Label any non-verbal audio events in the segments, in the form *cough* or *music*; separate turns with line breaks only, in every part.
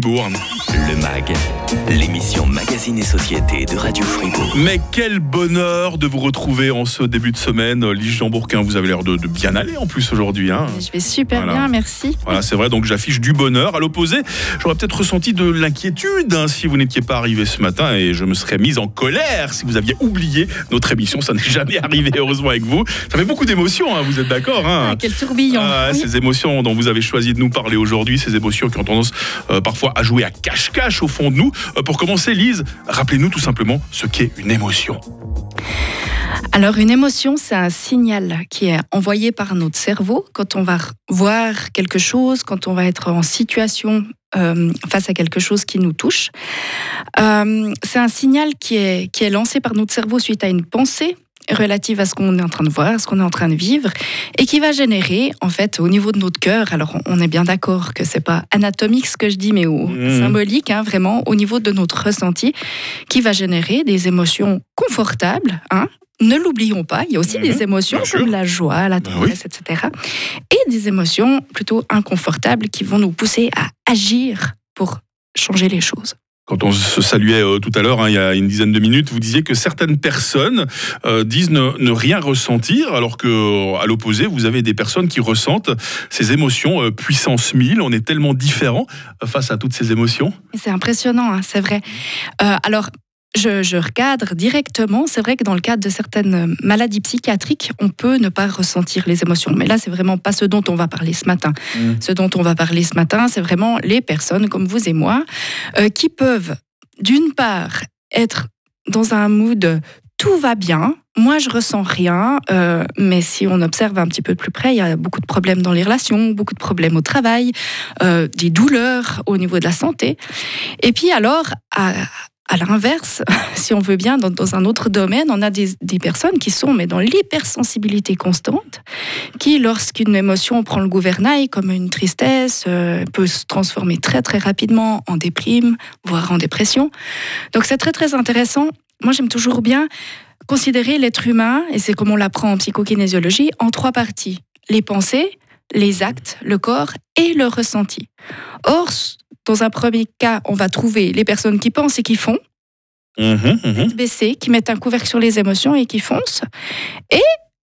Fribourg.
Le MAG, l'émission Magazine et Société de Radio Fribourg.
Mais quel bonheur de vous retrouver en ce début de semaine. Lise Jean Bourquin, vous avez l'air de, de bien aller en plus aujourd'hui. Hein.
Je vais super
Voilà.
bien, merci.
Voilà, c'est vrai, donc j'affiche du bonheur. À l'opposé, j'aurais peut-être ressenti de l'inquiétude hein, si vous n'étiez pas arrivé ce matin et je me serais mise en colère si vous aviez oublié notre émission. Ça n'est jamais arrivé, heureusement, avec vous. Ça fait beaucoup d'émotions, hein, vous êtes d'accord hein
Ah, quel tourbillon.
Ah,
Oui.
Ces émotions dont vous avez choisi de nous parler aujourd'hui, ces émotions qui ont tendance euh, parfois à jouer à cache-cache au fond de nous. Euh, pour commencer, Lise, rappelez-nous tout simplement ce qu'est une émotion.
Alors, une émotion, c'est un signal qui est envoyé par notre cerveau quand on va voir quelque chose, quand on va être en situation euh, face à quelque chose qui nous touche. Euh, c'est un signal qui est, qui est lancé par notre cerveau suite à une pensée relative à ce qu'on est en train de voir, à ce qu'on est en train de vivre, et qui va générer, en fait, au niveau de notre cœur, alors on- est bien d'accord que c'est pas anatomique ce que je dis, mais au,
Mhm.
symbolique, hein, vraiment, au niveau de notre ressenti, qui va générer des émotions confortables, hein, ne l'oublions pas, il y a aussi
Mhm,
des émotions comme la joie, la
Ben
tendresse, etc. Et des émotions plutôt inconfortables qui vont nous pousser à agir pour changer les choses.
Quand on se saluait euh, tout à l'heure, hein, il y a une dizaine de minutes, vous disiez que certaines personnes euh, disent ne, rien ressentir, alors que euh, à l'opposé, vous avez des personnes qui ressentent ces émotions puissance 1000. On est tellement différents face à toutes ces émotions.
C'est impressionnant, hein, c'est vrai. Alors, je, je recadre directement. C'est vrai que dans le cadre de certaines maladies psychiatriques, on peut ne pas ressentir les émotions. Mais là, c'est vraiment pas ce dont on va parler ce matin.
Mm.
Ce dont on va parler ce matin, c'est vraiment les personnes comme vous et moi euh, qui peuvent, d'une part, être dans un mood tout va bien. Moi, je ressens rien, euh, mais si on observe un petit peu de plus près, il y a beaucoup de problèmes dans les relations, beaucoup de problèmes au travail, euh, des douleurs au niveau de la santé. Et puis alors, à, à l'inverse, *laughs* si on veut bien, dans, un autre domaine, on a des, des personnes qui sont mais dans l'hypersensibilité constante, qui, lorsqu'une émotion prend le gouvernail, comme une tristesse, euh, peut se transformer très très rapidement en déprime, voire en dépression. Donc c'est très très intéressant. Moi, j'aime toujours bien considérer l'être humain, et c'est comme on l'apprend en psychokinésiologie, en trois parties. Les pensées, les actes, le corps et le ressenti. Or, dans un premier cas, on va trouver les personnes qui pensent et qui font, baisser, qui mettent un couvercle sur les émotions et qui foncent. Et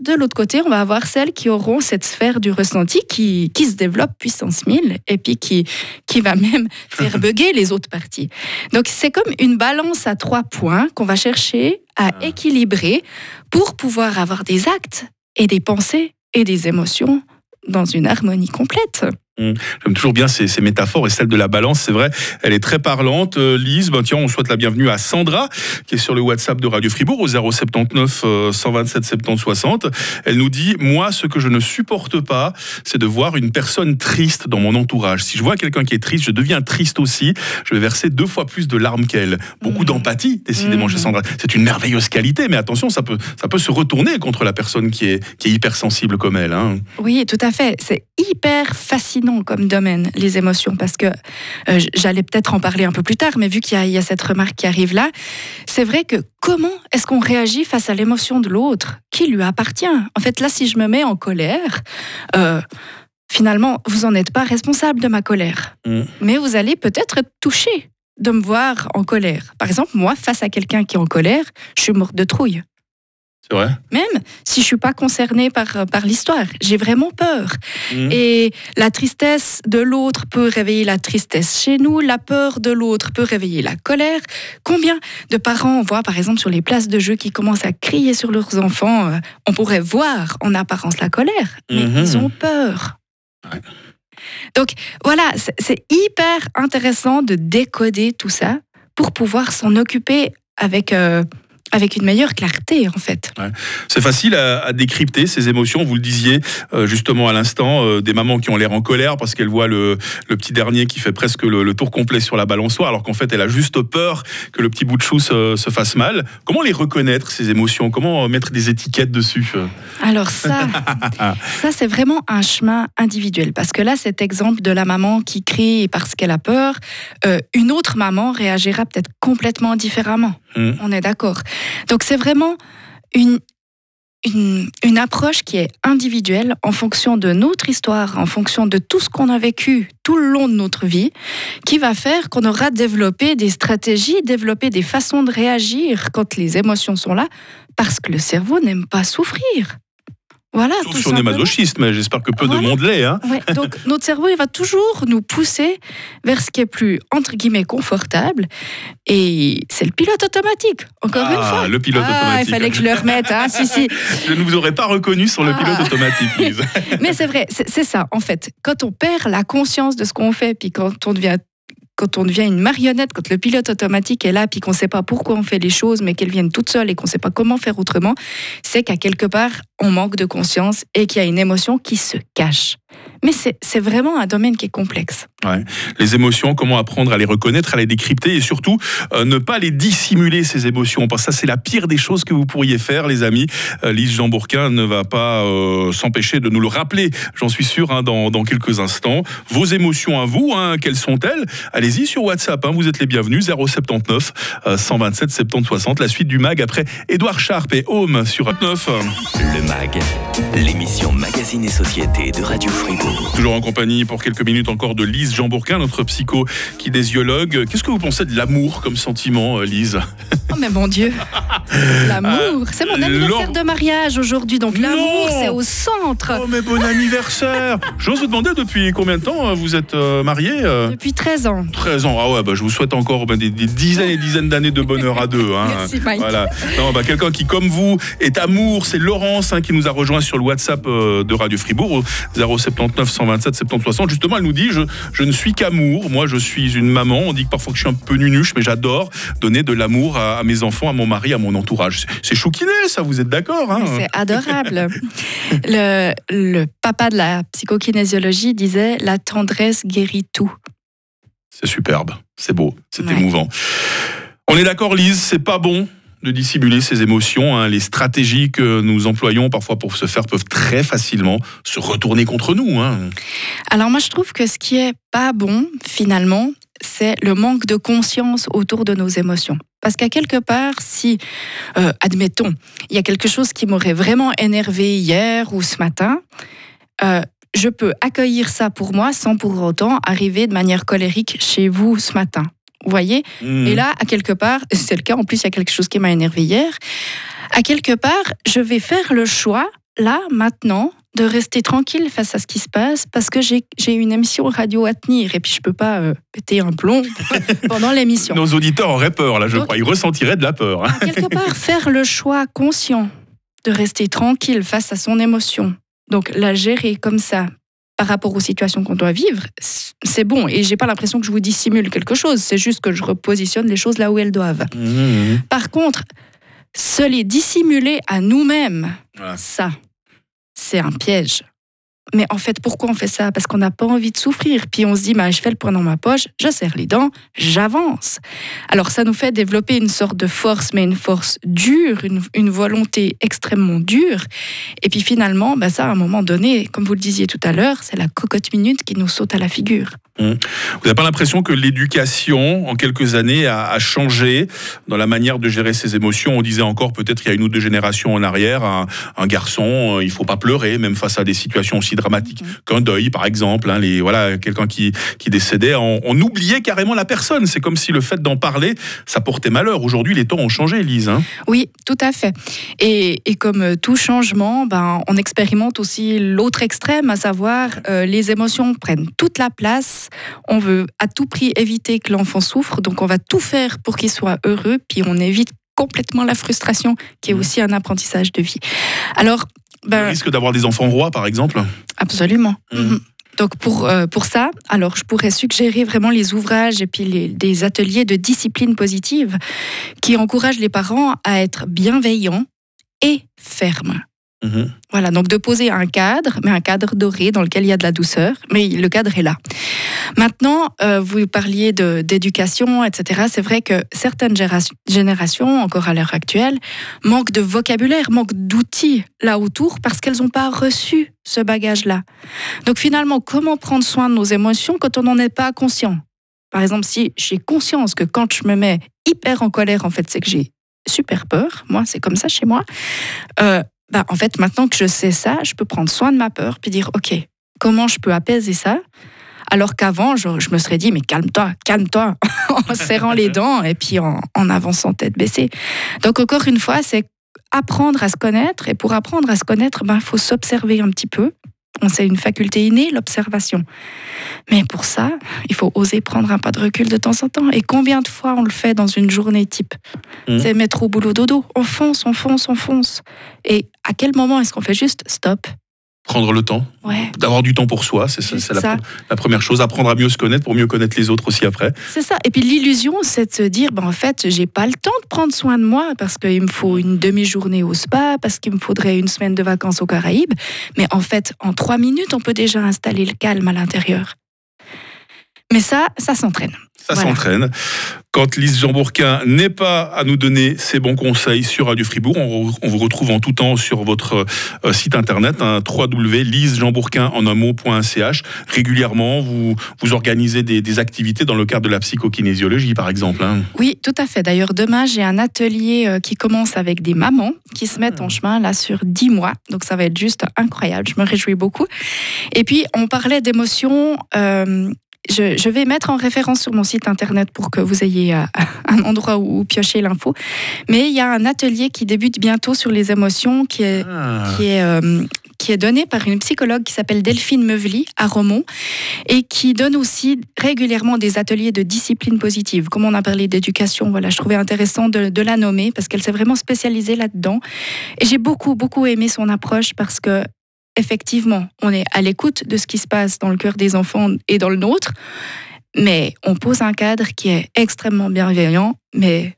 de l'autre côté, on va avoir celles qui auront cette sphère du ressenti qui, qui se développe puissance 1000 et puis qui, qui va même *laughs* faire bugger les autres parties. Donc c'est comme une balance à trois points qu'on va chercher à équilibrer pour pouvoir avoir des actes et des pensées et des émotions dans une harmonie complète.
J'aime toujours bien ces, ces métaphores et celle de la balance, c'est vrai, elle est très parlante. Euh, Lise, ben tiens, on souhaite la bienvenue à Sandra, qui est sur le WhatsApp de Radio Fribourg au 079 euh, 127 70 60. Elle nous dit Moi, ce que je ne supporte pas, c'est de voir une personne triste dans mon entourage. Si je vois quelqu'un qui est triste, je deviens triste aussi. Je vais verser deux fois plus de larmes qu'elle. Beaucoup
Mhm.
d'empathie, décidément, chez
Mhm.
Sandra. C'est une merveilleuse qualité, mais attention, ça peut, ça peut se retourner contre la personne qui est, qui est hypersensible comme elle. hein.
Oui, tout à fait. C'est hyper fascinant comme domaine, les émotions, parce que euh, j'allais peut-être en parler un peu plus tard, mais vu qu'il y, a- il y a cette remarque qui arrive là, c'est vrai que comment est-ce qu'on réagit face à l'émotion de l'autre qui lui appartient? En fait, là, si je me mets en colère, euh, finalement, vous n'en êtes pas responsable de ma colère,
Mm.
mais vous allez peut-être être touché de me voir en colère. Par exemple, moi, face à quelqu'un qui est en colère, je suis morte de trouille.
C'est vrai
Même si je suis pas concernée par, euh, par l'histoire, j'ai vraiment peur.
Mhm.
Et la tristesse de l'autre peut réveiller la tristesse chez nous, la peur de l'autre peut réveiller la colère. Combien de parents on voit par exemple sur les places de jeu qui commencent à crier sur leurs enfants euh, On pourrait voir en apparence la colère, mais
Mhm.
ils ont peur.
Ouais.
Donc voilà, c'est- c'est hyper intéressant de décoder tout ça pour pouvoir s'en occuper avec, euh, avec une meilleure clarté en fait.
C'est facile à, à décrypter ces émotions. Vous le disiez euh, justement à l'instant, euh, des mamans qui ont l'air en colère parce qu'elles voient le, le petit dernier qui fait presque le, le tour complet sur la balançoire, alors qu'en fait elle a juste peur que le petit bout de chou se, se fasse mal. Comment les reconnaître ces émotions? Comment euh, mettre des étiquettes dessus
Alors ça, *laughs* ça c'est vraiment un chemin individuel parce que là, cet exemple de la maman qui crie parce qu'elle a peur, euh, une autre maman réagira peut-être complètement différemment.
Mm.
On est d'accord. Donc c'est vraiment une une, une, approche qui est individuelle en fonction de notre histoire, en fonction de tout ce qu'on a vécu tout le long de notre vie, qui va faire qu'on aura développé des stratégies, développé des façons de réagir quand les émotions sont là, parce que le cerveau n'aime pas souffrir.
Voilà, Sauf si on est masochiste, mais j'espère que peu de monde l'est. Hein.
donc *laughs* notre cerveau, il va toujours nous pousser vers ce qui est plus, entre guillemets, confortable. Et c'est le pilote automatique, encore une
ah,
fois.
le pilote ah, automatique.
Il fallait que je le remette. Hein. si, si. *laughs*
Je ne vous aurais pas reconnu sur le pilote ah. automatique, *laughs*
mais c'est vrai, c'est ça, en fait. Quand on perd la conscience de ce qu'on fait, puis quand on devient quand on devient une marionnette, quand le pilote automatique est là, puis qu'on ne sait pas pourquoi on fait les choses, mais qu'elles viennent toutes seules et qu'on ne sait pas comment faire autrement, c'est qu'à quelque part, on manque de conscience et qu'il y a une émotion qui se cache. Mais c'est vraiment un domaine qui est complexe.
Les émotions, comment apprendre à les reconnaître, à les décrypter et surtout euh, ne pas les dissimuler, ces émotions. Parce que ça, c'est la pire des choses que vous pourriez faire, les amis. Euh, Lise Jean Bourquin ne va pas euh, s'empêcher de nous le rappeler, j'en suis sûr, hein, dans, dans, quelques instants. Vos émotions à vous, hein, quelles sont-elles? Allez-y sur WhatsApp, hein, vous êtes les bienvenus, 079 127 70 60. La suite du MAG après Édouard Sharp et Home sur 9.
Le MAG, l'émission Magazine et Société de Radio Fribourg.
Toujours en compagnie pour quelques minutes encore de Lise Jean Bourquin, notre psycho kinésiologue. Qu'est-ce que vous pensez de l'amour comme sentiment, euh, Lise?
Oh mais mon Dieu L'amour C'est mon anniversaire de mariage aujourd'hui, donc l'amour c'est au centre
Oh mais bon anniversaire J'ose vous demander depuis combien de temps euh, vous êtes euh, marié
Depuis 13 ans.
13 ans, ah ouais, bah, je vous souhaite encore bah, des, dizaines et dizaines d'années de bonheur à deux.
Hein. Merci Mike.
Voilà. Non, bah, Quelqu'un qui, comme vous, est amour, c'est Laurence hein, qui nous a rejoint sur le WhatsApp de Radio Fribourg, 079 127 70 60. Justement, elle nous dit, je, je ne suis qu'amour, moi je suis une maman, on dit que parfois que je suis un peu nunuche, mais j'adore donner de l'amour à à mes enfants, à mon mari, à mon entourage. C'est chouquiné, ça, vous êtes d'accord hein
C'est adorable. *laughs* le, le papa de la psychokinésiologie disait La tendresse guérit tout.
C'est superbe, c'est beau, c'est émouvant. On est d'accord, Lise, c'est pas bon de dissimuler ses émotions. Hein. Les stratégies que nous employons parfois pour se faire peuvent très facilement se retourner contre nous. Hein.
Alors moi, je trouve que ce qui est pas bon, finalement, c'est le manque de conscience autour de nos émotions. Parce qu'à quelque part, si, euh, admettons, il y a quelque chose qui m'aurait vraiment énervé hier ou ce matin, euh, je peux accueillir ça pour moi sans pour autant arriver de manière colérique chez vous ce matin. Vous voyez mmh. Et là, à quelque part, *laughs* c'est le cas, en plus, il y a quelque chose qui m'a énervé hier. À quelque part, je vais faire le choix, là, maintenant, de rester tranquille face à ce qui se passe parce que j'ai une émission radio à tenir et puis je peux pas euh, péter un plomb *laughs* pendant l'émission.
Nos auditeurs auraient peur, là, je crois. Ils ressentiraient de la peur.
Hein. quelque part, *laughs* faire le choix conscient de rester tranquille face à son émotion, donc la gérer comme ça par rapport aux situations qu'on doit vivre, c'est bon. Et j'ai pas l'impression que je vous dissimule quelque chose. C'est juste que je repositionne les choses là où elles doivent. Mmh, mmh. Par contre, se les dissimuler à nous-mêmes, ça, c'est un piège. Mais en fait, pourquoi on fait ça? Parce qu'on n'a pas envie de souffrir. Puis on se dit, bah, je fais le point dans ma poche, je serre les dents, j'avance. Alors ça nous fait développer une sorte de force, mais une force dure, une, volonté extrêmement dure. Et puis finalement, bah, ça, à un moment donné, comme vous le disiez tout à l'heure, c'est la cocotte minute qui nous saute à la figure.
Mmh. Vous n'avez pas l'impression que l'éducation, en quelques années, a, changé dans la manière de gérer ses émotions? On disait encore, peut-être il y a une ou deux générations en arrière, un, garçon, euh, il faut pas pleurer, même face à des situations aussi dramatiques mmh. qu'un deuil, par exemple. Hein, les, voilà, quelqu'un qui, qui décédait, on, oubliait carrément la personne. C'est comme si le fait d'en parler, ça portait malheur. Aujourd'hui, les temps ont changé, Lise. Hein.
oui, tout à fait. Et, et, comme tout changement, ben, on expérimente aussi l'autre extrême, à savoir euh, les émotions prennent toute la place on veut à tout prix éviter que l'enfant souffre, donc on va tout faire pour qu'il soit heureux, puis on évite complètement la frustration, qui est mmh. aussi un apprentissage de vie. Alors,
ben, le risque d'avoir des enfants rois, par exemple?
Absolument. Mmh. Mmh. Donc pour, euh, pour ça, alors je pourrais suggérer vraiment les ouvrages et puis les, des ateliers de discipline positive qui encouragent les parents à être bienveillants et fermes. Mhm. Voilà, donc de poser un cadre, mais un cadre doré dans lequel il y a de la douceur, mais le cadre est là. Maintenant, euh, vous parliez d'éducation, etc. C'est vrai que certaines générations, encore à l'heure actuelle, manquent de vocabulaire, manquent d'outils là autour parce qu'elles n'ont pas reçu ce bagage-là. Donc finalement, comment prendre soin de nos émotions quand on n'en est pas conscient? Par exemple, si j'ai conscience que quand je me mets hyper en colère, en fait, c'est que j'ai super peur, moi c'est comme ça chez moi, euh, bah, en fait, maintenant que je sais ça, je peux prendre soin de ma peur puis dire, OK, comment je peux apaiser ça? Alors qu'avant, je, me serais dit, mais calme-toi, calme-toi, *laughs* en serrant les dents et puis en, en avançant tête baissée. Donc, encore une fois, c'est apprendre à se connaître. Et pour apprendre à se connaître, il ben, faut s'observer un petit peu. C'est une faculté innée, l'observation. Mais pour ça, il faut oser prendre un pas de recul de temps en temps. Et combien de fois on le fait dans une journée type mmh. C'est mettre au boulot dodo. On fonce, on fonce, on fonce. Et à quel moment est-ce qu'on fait juste stop
prendre le temps,
ouais.
d'avoir du temps pour soi, c'est la, la, première chose. Apprendre à mieux se connaître pour mieux connaître les autres aussi après.
C'est ça. Et puis l'illusion, c'est de se dire, ben, en fait, j'ai pas le temps de prendre soin de moi parce qu'il me faut une demi-journée au spa, parce qu'il me faudrait une semaine de vacances aux Caraïbes. Mais en fait, en trois minutes, on peut déjà installer le calme à l'intérieur. Mais ça, ça s'entraîne.
Ça voilà. s'entraîne. Quand Lise Jean-Bourquin n'est pas à nous donner ses bons conseils sur Radio Fribourg, on, on vous retrouve en tout temps sur votre euh, site internet, hein, www.lisejeanbourquin en un mot.ch. Régulièrement, vous, vous organisez des, des, activités dans le cadre de la psychokinésiologie, par exemple. Hein.
Oui, tout à fait. D'ailleurs, demain, j'ai un atelier euh, qui commence avec des mamans qui se mettent en chemin là sur 10 mois. Donc, ça va être juste incroyable. Je me réjouis beaucoup. Et puis, on parlait d'émotions. Euh, je, je, vais mettre en référence sur mon site internet pour que vous ayez euh, *laughs* un endroit où, où piocher l'info. Mais il y a un atelier qui débute bientôt sur les émotions qui est, ah. qui est, euh, qui est donné par une psychologue qui s'appelle Delphine Meuvely à Romont et qui donne aussi régulièrement des ateliers de discipline positive. Comme on a parlé d'éducation, voilà, je trouvais intéressant de, de la nommer parce qu'elle s'est vraiment spécialisée là-dedans. Et j'ai beaucoup, beaucoup aimé son approche parce que effectivement, on est à l'écoute de ce qui se passe dans le cœur des enfants et dans le nôtre, mais on pose un cadre qui est extrêmement bienveillant, mais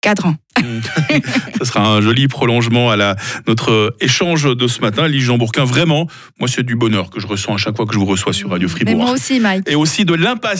cadrant. *laughs*
Ce sera un joli prolongement à la, notre échange de ce matin. Lise Jean Bourquin, vraiment, moi, c'est du bonheur que je ressens à chaque fois que je vous reçois sur Radio Fribourg.
Mais moi aussi, Mike.
Et aussi de l'impatience.